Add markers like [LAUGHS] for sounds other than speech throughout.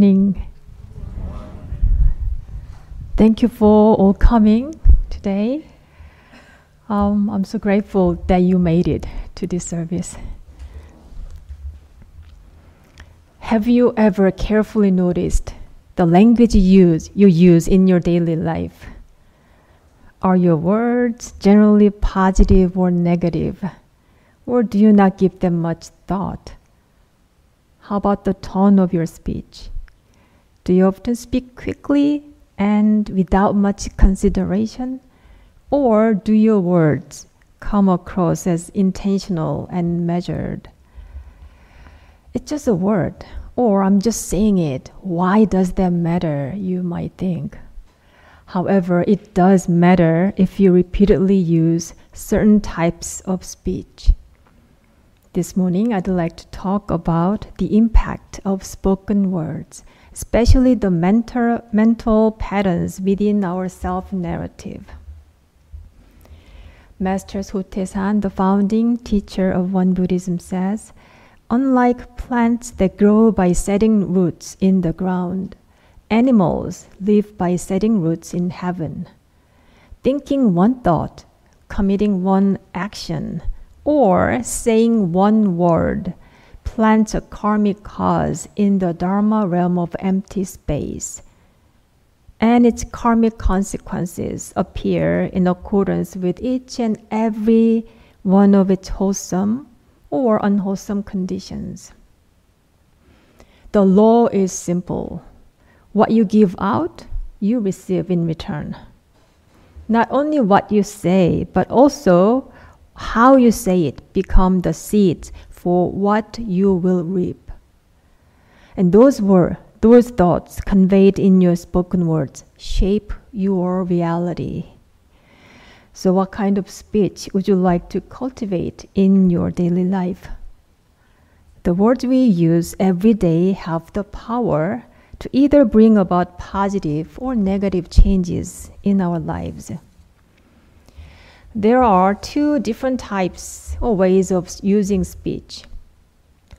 morning. Thank you for all coming today. Um, I'm so grateful that you made it to this service. Have you ever carefully noticed the language you use, you use in your daily life? Are your words generally positive or negative? Or do you not give them much thought? How about the tone of your speech? Do you often speak quickly and without much consideration? Or do your words come across as intentional and measured? It's just a word, or I'm just saying it. Why does that matter? You might think. However, it does matter if you repeatedly use certain types of speech. This morning, I'd like to talk about the impact of spoken words, especially the mental, mental patterns within our self narrative. Master Sotaesan, the founding teacher of Won Buddhism, says Unlike plants that grow by setting roots in the ground, animals live by setting roots in heaven. Thinking one thought, committing one action, or saying one word plants a karmic cause in the Dharma realm of empty space. And its karmic consequences appear in accordance with each and every one of its wholesome or unwholesome conditions. The law is simple. What you give out, you receive in return. Not only what you say, but also how you say it become the seeds for what you will reap. And those were those thoughts conveyed in your spoken words shape your reality. So what kind of speech would you like to cultivate in your daily life? The words we use every day have the power to either bring about positive or negative changes in our lives. There are two different types or ways of using speech.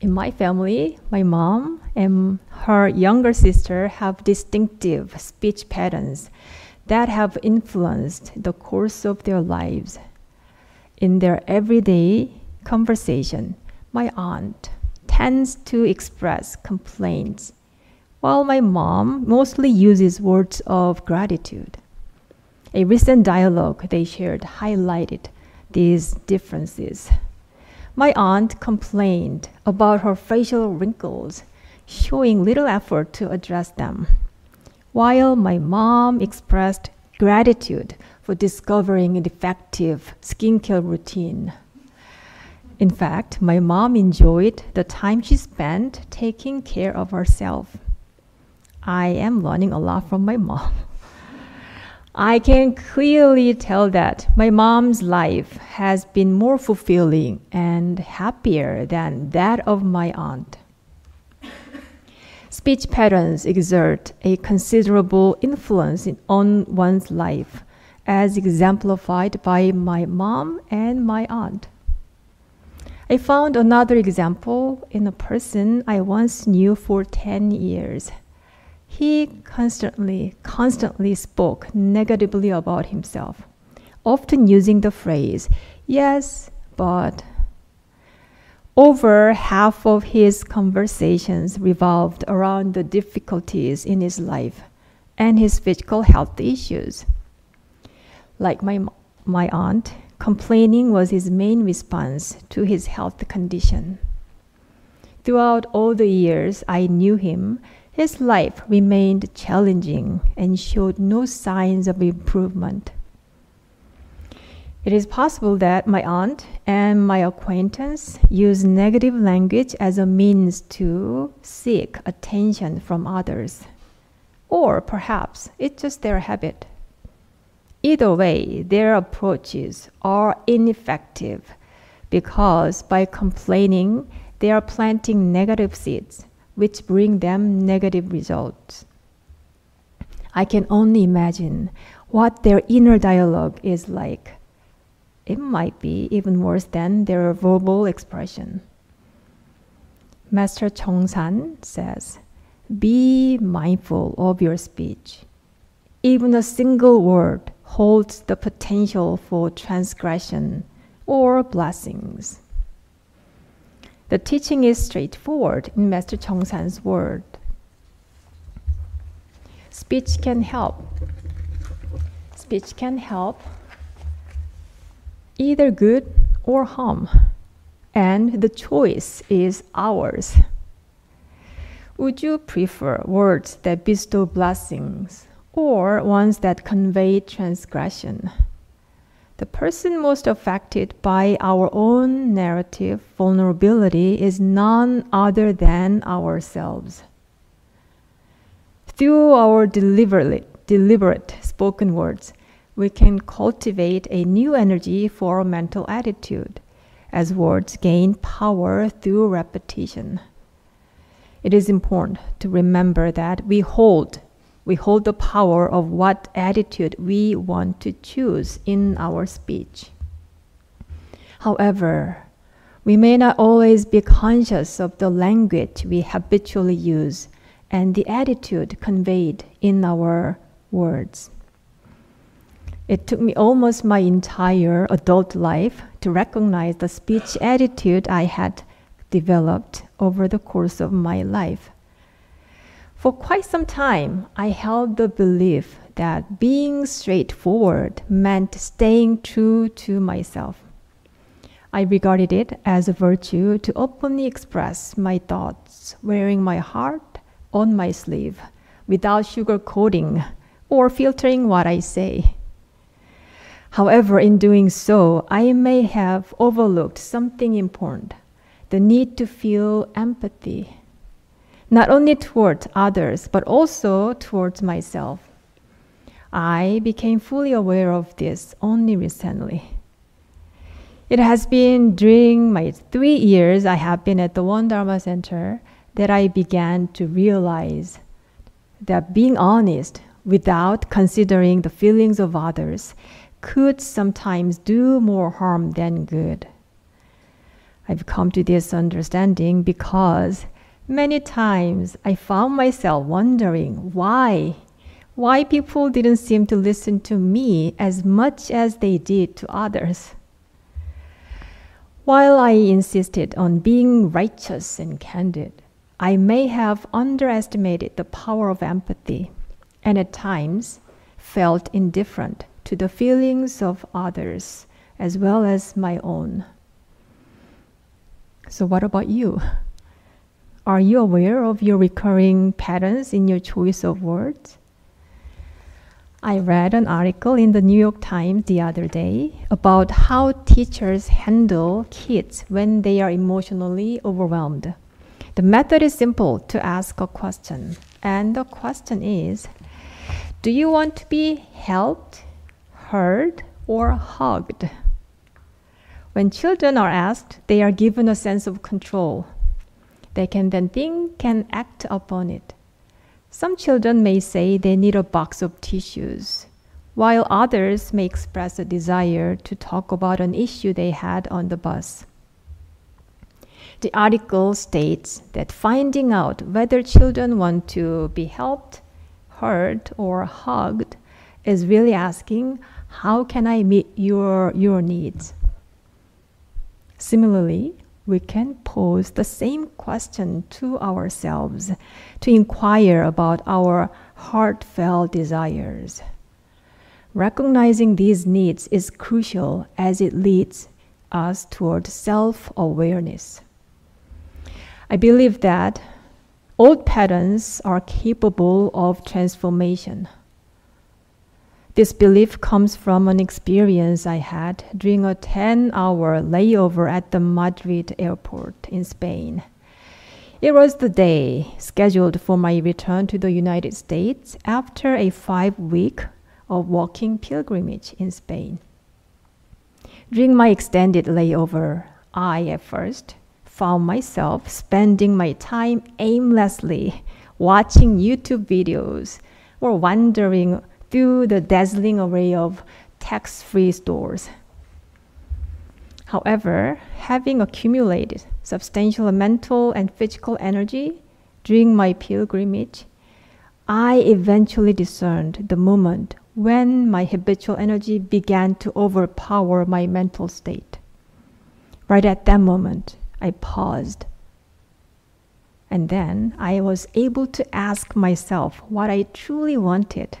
In my family, my mom and her younger sister have distinctive speech patterns that have influenced the course of their lives. In their everyday conversation, my aunt tends to express complaints, while my mom mostly uses words of gratitude. A recent dialogue they shared highlighted these differences. My aunt complained about her facial wrinkles, showing little effort to address them, while my mom expressed gratitude for discovering an effective skincare routine. In fact, my mom enjoyed the time she spent taking care of herself. I am learning a lot from my mom. I can clearly tell that my mom's life has been more fulfilling and happier than that of my aunt. Speech patterns exert a considerable influence on one's life, as exemplified by my mom and my aunt. I found another example in a person I once knew for 10 years. He constantly, constantly spoke negatively about himself, often using the phrase, yes, but. Over half of his conversations revolved around the difficulties in his life and his physical health issues. Like my, my aunt, complaining was his main response to his health condition. Throughout all the years I knew him, his life remained challenging and showed no signs of improvement. It is possible that my aunt and my acquaintance use negative language as a means to seek attention from others. Or perhaps it's just their habit. Either way, their approaches are ineffective because by complaining, they are planting negative seeds which bring them negative results. I can only imagine what their inner dialogue is like. It might be even worse than their verbal expression. Master Chong San says, be mindful of your speech. Even a single word holds the potential for transgression or blessings. The teaching is straightforward in Master Chongsan's word. Speech can help. Speech can help either good or harm, and the choice is ours. Would you prefer words that bestow blessings or ones that convey transgression? The person most affected by our own narrative vulnerability is none other than ourselves. Through our deliberate, deliberate spoken words, we can cultivate a new energy for mental attitude as words gain power through repetition. It is important to remember that we hold we hold the power of what attitude we want to choose in our speech. However, we may not always be conscious of the language we habitually use and the attitude conveyed in our words. It took me almost my entire adult life to recognize the speech attitude I had developed over the course of my life. For quite some time, I held the belief that being straightforward meant staying true to myself. I regarded it as a virtue to openly express my thoughts, wearing my heart on my sleeve without sugarcoating or filtering what I say. However, in doing so, I may have overlooked something important the need to feel empathy not only towards others, but also towards myself. I became fully aware of this only recently. It has been during my three years I have been at the Won Dharma Center that I began to realize that being honest without considering the feelings of others could sometimes do more harm than good. I've come to this understanding because Many times I found myself wondering why. Why people didn't seem to listen to me as much as they did to others. While I insisted on being righteous and candid, I may have underestimated the power of empathy and at times felt indifferent to the feelings of others as well as my own. So, what about you? Are you aware of your recurring patterns in your choice of words? I read an article in the New York Times the other day about how teachers handle kids when they are emotionally overwhelmed. The method is simple to ask a question, and the question is Do you want to be helped, heard, or hugged? When children are asked, they are given a sense of control they can then think and act upon it. Some children may say they need a box of tissues, while others may express a desire to talk about an issue they had on the bus. The article states that finding out whether children want to be helped, heard, or hugged is really asking, How can I meet your, your needs? Similarly, we can pose the same question to ourselves to inquire about our heartfelt desires. Recognizing these needs is crucial as it leads us toward self awareness. I believe that old patterns are capable of transformation. This belief comes from an experience I had during a 10 hour layover at the Madrid airport in Spain. It was the day scheduled for my return to the United States after a five week of walking pilgrimage in Spain. During my extended layover, I at first found myself spending my time aimlessly watching YouTube videos or wandering through the dazzling array of tax free stores. However, having accumulated substantial mental and physical energy during my pilgrimage, I eventually discerned the moment when my habitual energy began to overpower my mental state. Right at that moment, I paused. And then I was able to ask myself what I truly wanted.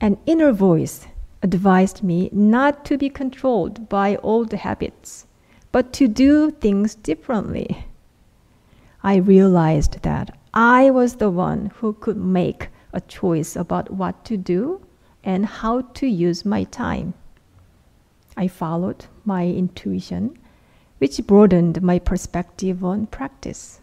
An inner voice advised me not to be controlled by old habits, but to do things differently. I realized that I was the one who could make a choice about what to do and how to use my time. I followed my intuition, which broadened my perspective on practice.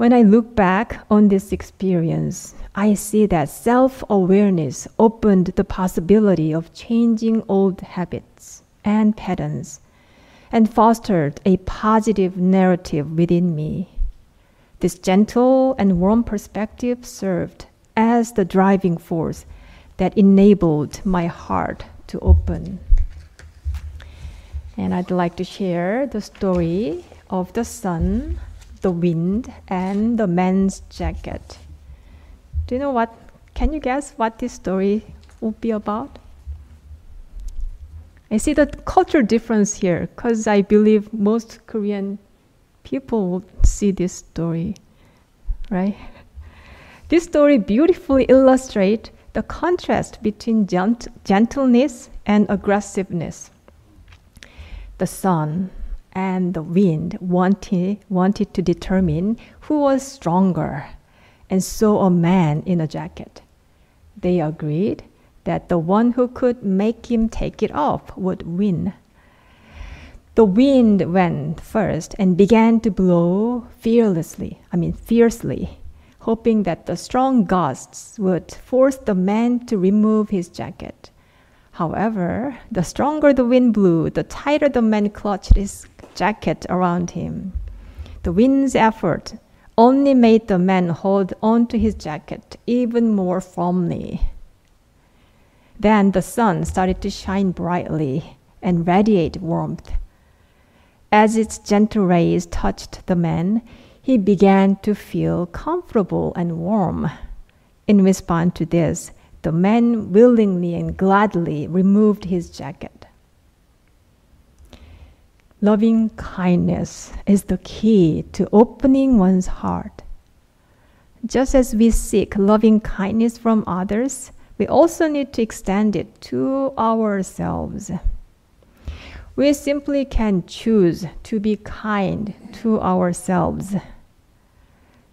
When I look back on this experience, I see that self awareness opened the possibility of changing old habits and patterns and fostered a positive narrative within me. This gentle and warm perspective served as the driving force that enabled my heart to open. And I'd like to share the story of the sun, the wind, and the man's jacket. Do you know what? Can you guess what this story will be about? I see the culture difference here because I believe most Korean people will see this story, right? This story beautifully illustrates the contrast between gent- gentleness and aggressiveness. The sun and the wind wanted, wanted to determine who was stronger, and so a man in a jacket. They agreed that the one who could make him take it off would win. The wind went first and began to blow fearlessly, I mean fiercely hoping that the strong gusts would force the man to remove his jacket. However, the stronger the wind blew, the tighter the man clutched his jacket around him. The wind's effort only made the man hold on to his jacket even more firmly. Then the sun started to shine brightly and radiate warmth. As its gentle rays touched the man, he began to feel comfortable and warm. In response to this, the man willingly and gladly removed his jacket. Loving kindness is the key to opening one's heart. Just as we seek loving kindness from others, we also need to extend it to ourselves. We simply can choose to be kind to ourselves.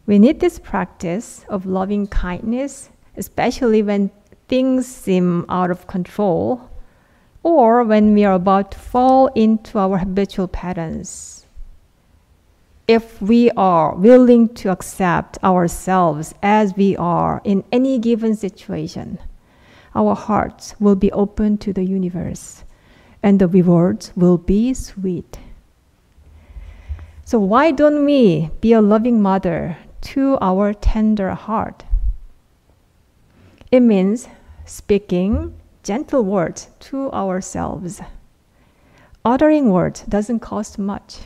We need this practice of loving kindness, especially when things seem out of control or when we are about to fall into our habitual patterns. If we are willing to accept ourselves as we are in any given situation, our hearts will be open to the universe and the rewards will be sweet. So, why don't we be a loving mother to our tender heart? It means speaking gentle words to ourselves. Uttering words doesn't cost much,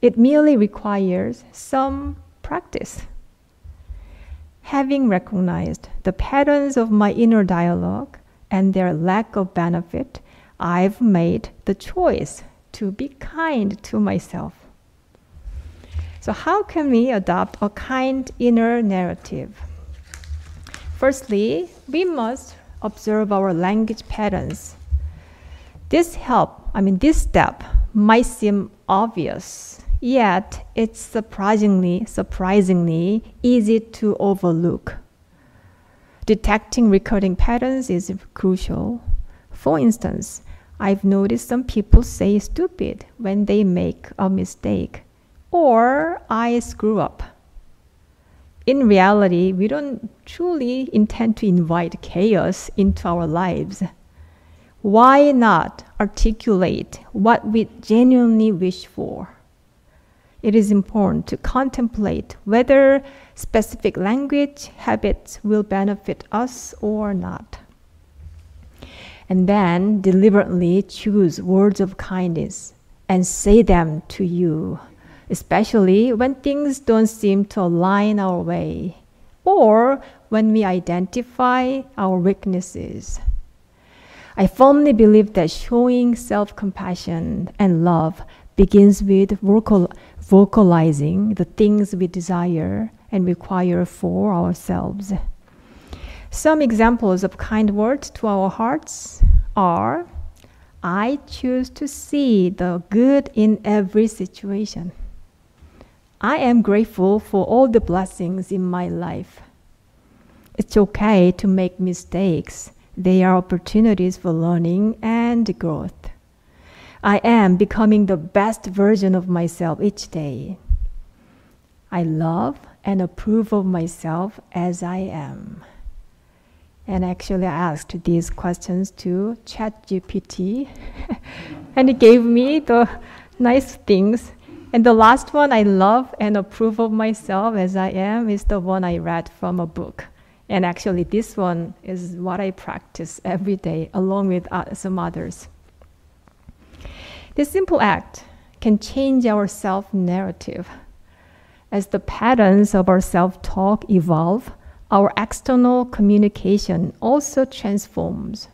it merely requires some practice. Having recognized the patterns of my inner dialogue and their lack of benefit, I've made the choice to be kind to myself. So, how can we adopt a kind inner narrative? Firstly, we must observe our language patterns. This help, I mean, this step might seem obvious, yet it's surprisingly, surprisingly easy to overlook. Detecting recurring patterns is crucial. For instance, I've noticed some people say stupid when they make a mistake or I screw up. In reality, we don't truly intend to invite chaos into our lives. Why not articulate what we genuinely wish for? It is important to contemplate whether specific language habits will benefit us or not and then deliberately choose words of kindness and say them to you especially when things don't seem to align our way or when we identify our weaknesses. I firmly believe that showing self compassion and love begins with vocal, vocalizing the things we desire and require for ourselves. Some examples of kind words to our hearts are I choose to see the good in every situation. I am grateful for all the blessings in my life. It's okay to make mistakes. They are opportunities for learning and growth. I am becoming the best version of myself each day. I love and approve of myself as I am. And actually, I asked these questions to ChatGPT, [LAUGHS] and it gave me the nice things. And the last one I love and approve of myself as I am is the one I read from a book. And actually, this one is what I practice every day along with some others. This simple act can change our self narrative. As the patterns of our self talk evolve, our external communication also transforms.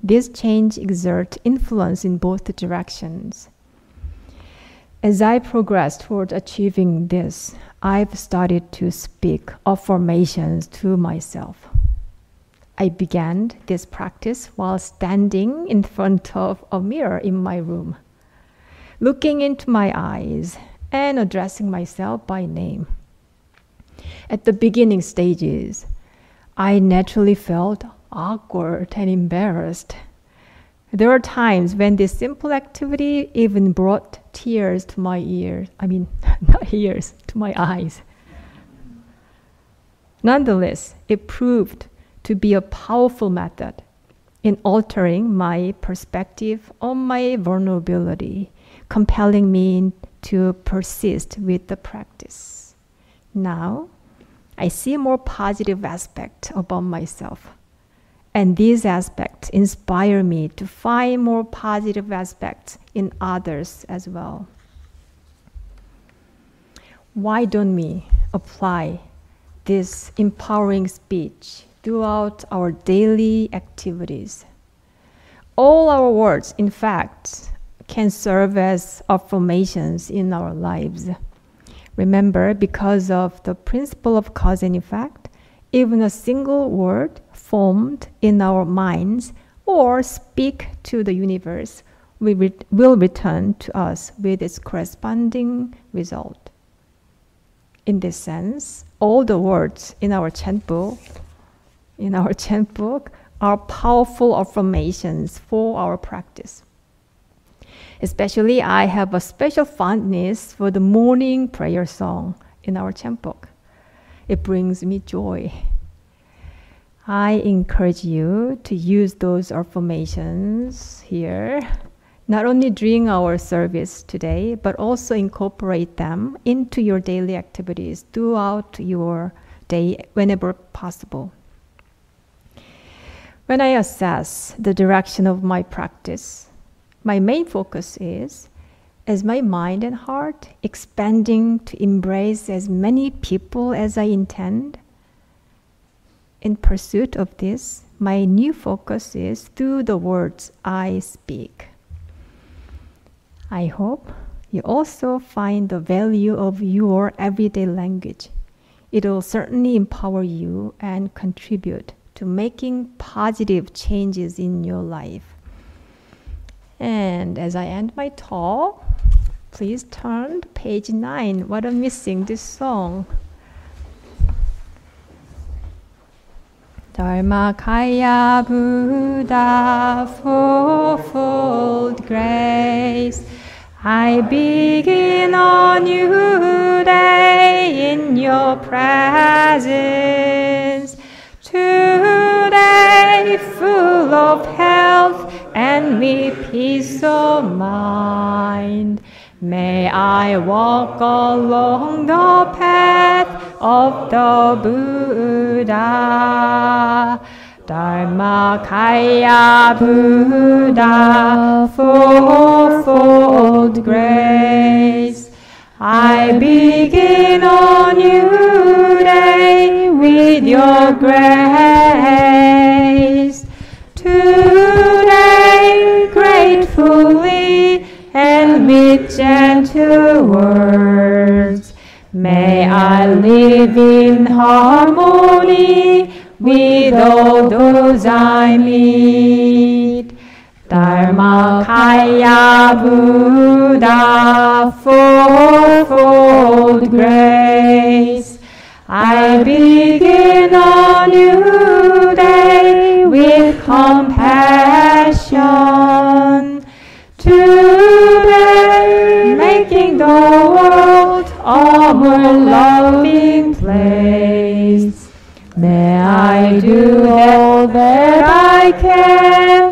This change exerts influence in both directions. As I progress toward achieving this, I've started to speak affirmations to myself. I began this practice while standing in front of a mirror in my room, looking into my eyes and addressing myself by name. At the beginning stages, I naturally felt awkward and embarrassed. There were times when this simple activity even brought tears to my ears. I mean, [LAUGHS] not ears, to my eyes. Nonetheless, it proved to be a powerful method in altering my perspective on my vulnerability, compelling me to persist with the practice. Now, I see a more positive aspect about myself. And these aspects inspire me to find more positive aspects in others as well. Why don't we apply this empowering speech throughout our daily activities? All our words, in fact, can serve as affirmations in our lives. Remember, because of the principle of cause and effect, even a single word formed in our minds or speak to the universe we will return to us with its corresponding result. In this sense, all the words in our chant book, in our [LAUGHS] chant book, are powerful affirmations for our practice. Especially, I have a special fondness for the morning prayer song in our chant book. It brings me joy. I encourage you to use those affirmations here, not only during our service today, but also incorporate them into your daily activities throughout your day whenever possible. When I assess the direction of my practice, my main focus is as my mind and heart expanding to embrace as many people as I intend. In pursuit of this, my new focus is through the words I speak. I hope you also find the value of your everyday language. It will certainly empower you and contribute to making positive changes in your life. And as I end my talk, please turn to page 9. What I'm missing this song. Dharmakaya Buddha fourfold grace. I begin a new day in your presence. Today, full of health and me peace of mind. May I walk along the path of the Buddha. Dharmakaya Buddha, fourfold grace. I begin a new day with your grace. Today, gratefully and with gentle words, may I live in harmony with all those I meet. Dharmakaya Buddha, fourfold grace. I begin a loving place. May I do all that I can